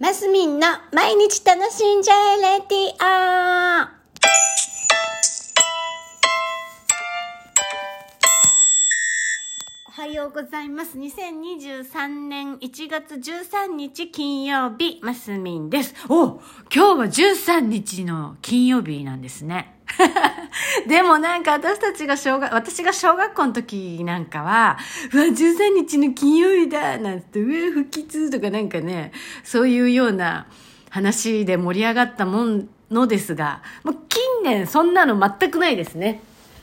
マスミンの毎日楽しんじゃえレディオおはようございます。2023年1月13日金曜日、マスミンです。お今日は13日の金曜日なんですね。でもなんか私たちが小学、私が小学校の時なんかは、うわ、13日の金曜日だなんて、うわ、不吉とかなんかね、そういうような話で盛り上がったもんのですが、もう近年そんなの全くないですね。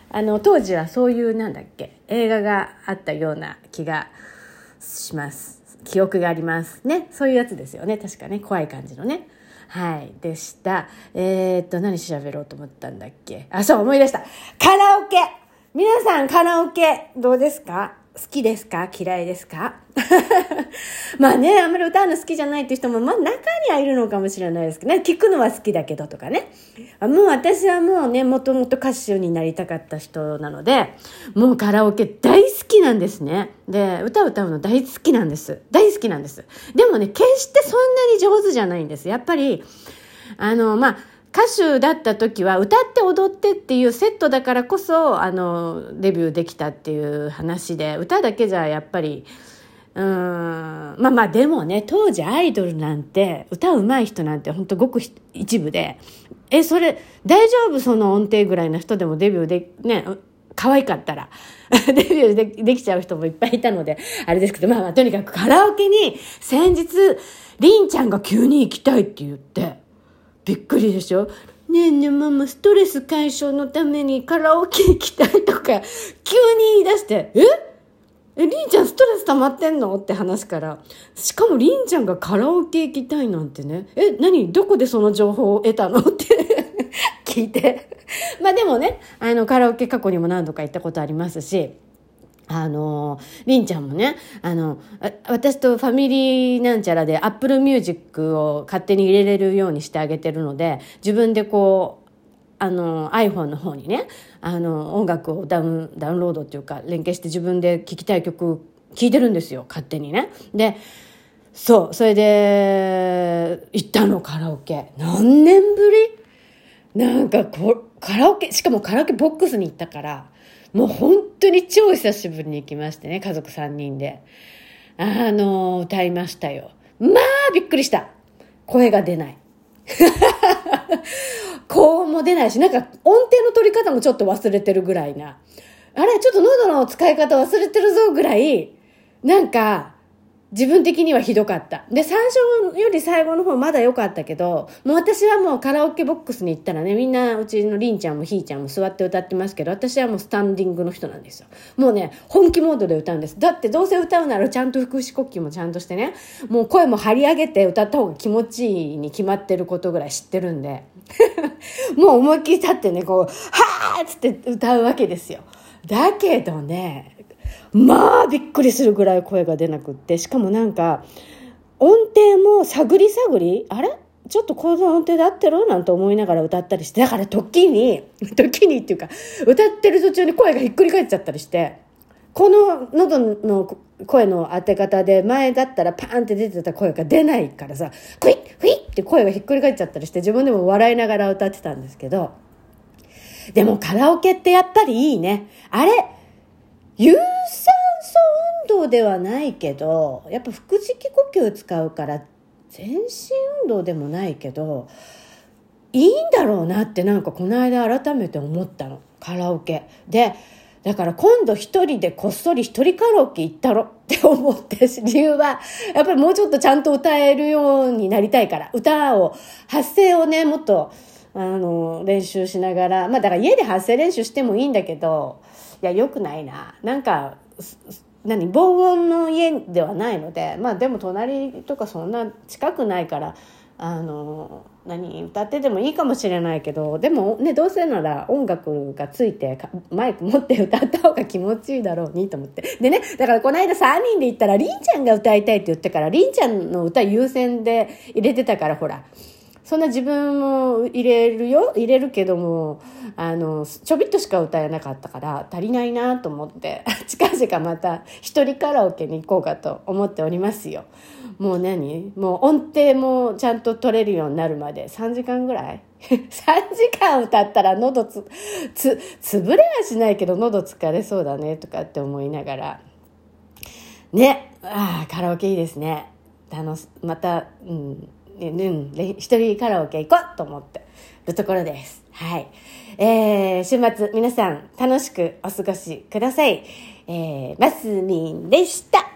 あの、当時はそういうなんだっけ、映画があったような気がします。記憶があります。ね。そういうやつですよね。確かね。怖い感じのね。はい。でした。えー、っと、何調べろうと思ったんだっけ？あ、そう、思い出した。カラオケ皆さん、カラオケ、どうですか？好きですか？嫌いですか？まあね、あんまり歌うの好きじゃないっていう人も、まあ中にはいるのかもしれないですけどね。聞くのは好きだけどとかね。もう私はもうね、もともと歌手になりたかった人なので、もうカラオケ大好きなんですね。で、歌を歌うの大好きなんです。大好きなんです。でもね、決してそんなに上手じゃないんです。やっぱり、あの、まあ、歌手だった時は歌って踊ってっていうセットだからこそあのデビューできたっていう話で歌だけじゃやっぱりうーんまあまあでもね当時アイドルなんて歌うまい人なんてほんとごく一部でえそれ大丈夫？その音程ぐらいの人でもデビューでね可愛かったら デビューでできちゃう人もいっぱいいたのであれですけどまあまあとにかくカラオケに先日りんちゃんが急に行きたいって言って。びっくりでしょ？ねえねえママストレス解消のためにカラオケ行きたいとか急に言い出してえ？えりんちゃんストレス溜まってんの？って話から。しかもりんちゃんがカラオケ行きたいなんてね。え何？どこでその情報を得たの？って。聞いて。まあでもねあのカラオケ過去にも何度か行ったことありますしあの、りんちゃんもね、あの、私とファミリーなんちゃらで Apple Music を勝手に入れれるようにしてあげてるので、自分でこう、あの、iPhone の方にね、あの、音楽をダウン、ダウンロードっていうか、連携して自分で聴きたい曲聴いてるんですよ、勝手にね。で、そう、それで、行ったの、カラオケ。何年ぶり？なんかこ、カラオケ、しかもカラオケボックスに行ったから、もう本当に超久しぶりに行きましてね、家族3人で。あの、歌いましたよ。まあ、びっくりした。声が出ない。高音も出ないし、なんか音程の取り方もちょっと忘れてるぐらいな。あれ、ちょっと喉の使い方忘れてるぞぐらい、なんか、自分的にはひどかった。で、最初より最後の方まだ良かったけど、もう私はもうカラオケボックスに行ったらね、みんなうちのりんちゃんもひーちゃんも座って歌ってますけど、私はもうスタンディングの人なんですよ。もうね、本気モードで歌うんです。だってどうせ歌うならちゃんと腹式呼吸もちゃんとしてね、もう声も張り上げて歌った方が気持ちいいに決まってることぐらい知ってるんで、もう思いっきり立ってね、こう、はーっつって歌うわけですよ。だけどね、まあびっくりするぐらい声が出なくってしかもなんか音程も探り探りあれ？ちょっとこの音程で合ってる？なんて思いながら歌ったりしてだから時に 時にっていうか歌ってる途中に声がひっくり返っちゃったりしてこの喉の声の当て方で前だったらパーンって出てた声が出ないからさクイックイッって声がひっくり返っちゃったりして自分でも笑いながら歌ってたんですけどでもカラオケってやっぱりいいね。あれ？有酸素運動ではないけどやっぱ腹式呼吸使うから全身運動でもないけどいいんだろうなってなんかこの間改めて思ったの。カラオケ。でだから今度一人でこっそり一人カラオケ行ったろ。って思って理由はやっぱりもうちょっとちゃんと歌えるようになりたいから。歌を発声をねもっとあの練習しながらまあだから家で発声練習してもいいんだけどやよくないな。なんか何？防音の家ではないのでまあでも隣とかそんな近くないからあの何？歌っててもいいかもしれないけどでもねどうせなら音楽がついてマイク持って歌った方が気持ちいいだろうにと思って。でねだからこの間3人で行ったらりんちゃんが歌いたいって言ってからりんちゃんの歌優先で入れてたからほら。そんな自分も入れるよ入れるけどもあのちょびっとしか歌えなかったから足りないなと思って 近々また一人カラオケに行こうかと思っておりますよ。もう何？もう音程もちゃんと取れるようになるまで3時間ぐらい？3時間歌ったら喉つつ潰れはしないけど喉疲れそうだねとかって思いながら。ね。ああカラオケいいですね。楽しまたうん。ねうん、一人カラオケ行こうと思ってるところです。はい。えー、週末皆さん楽しくお過ごしください。えー、マスミンでした。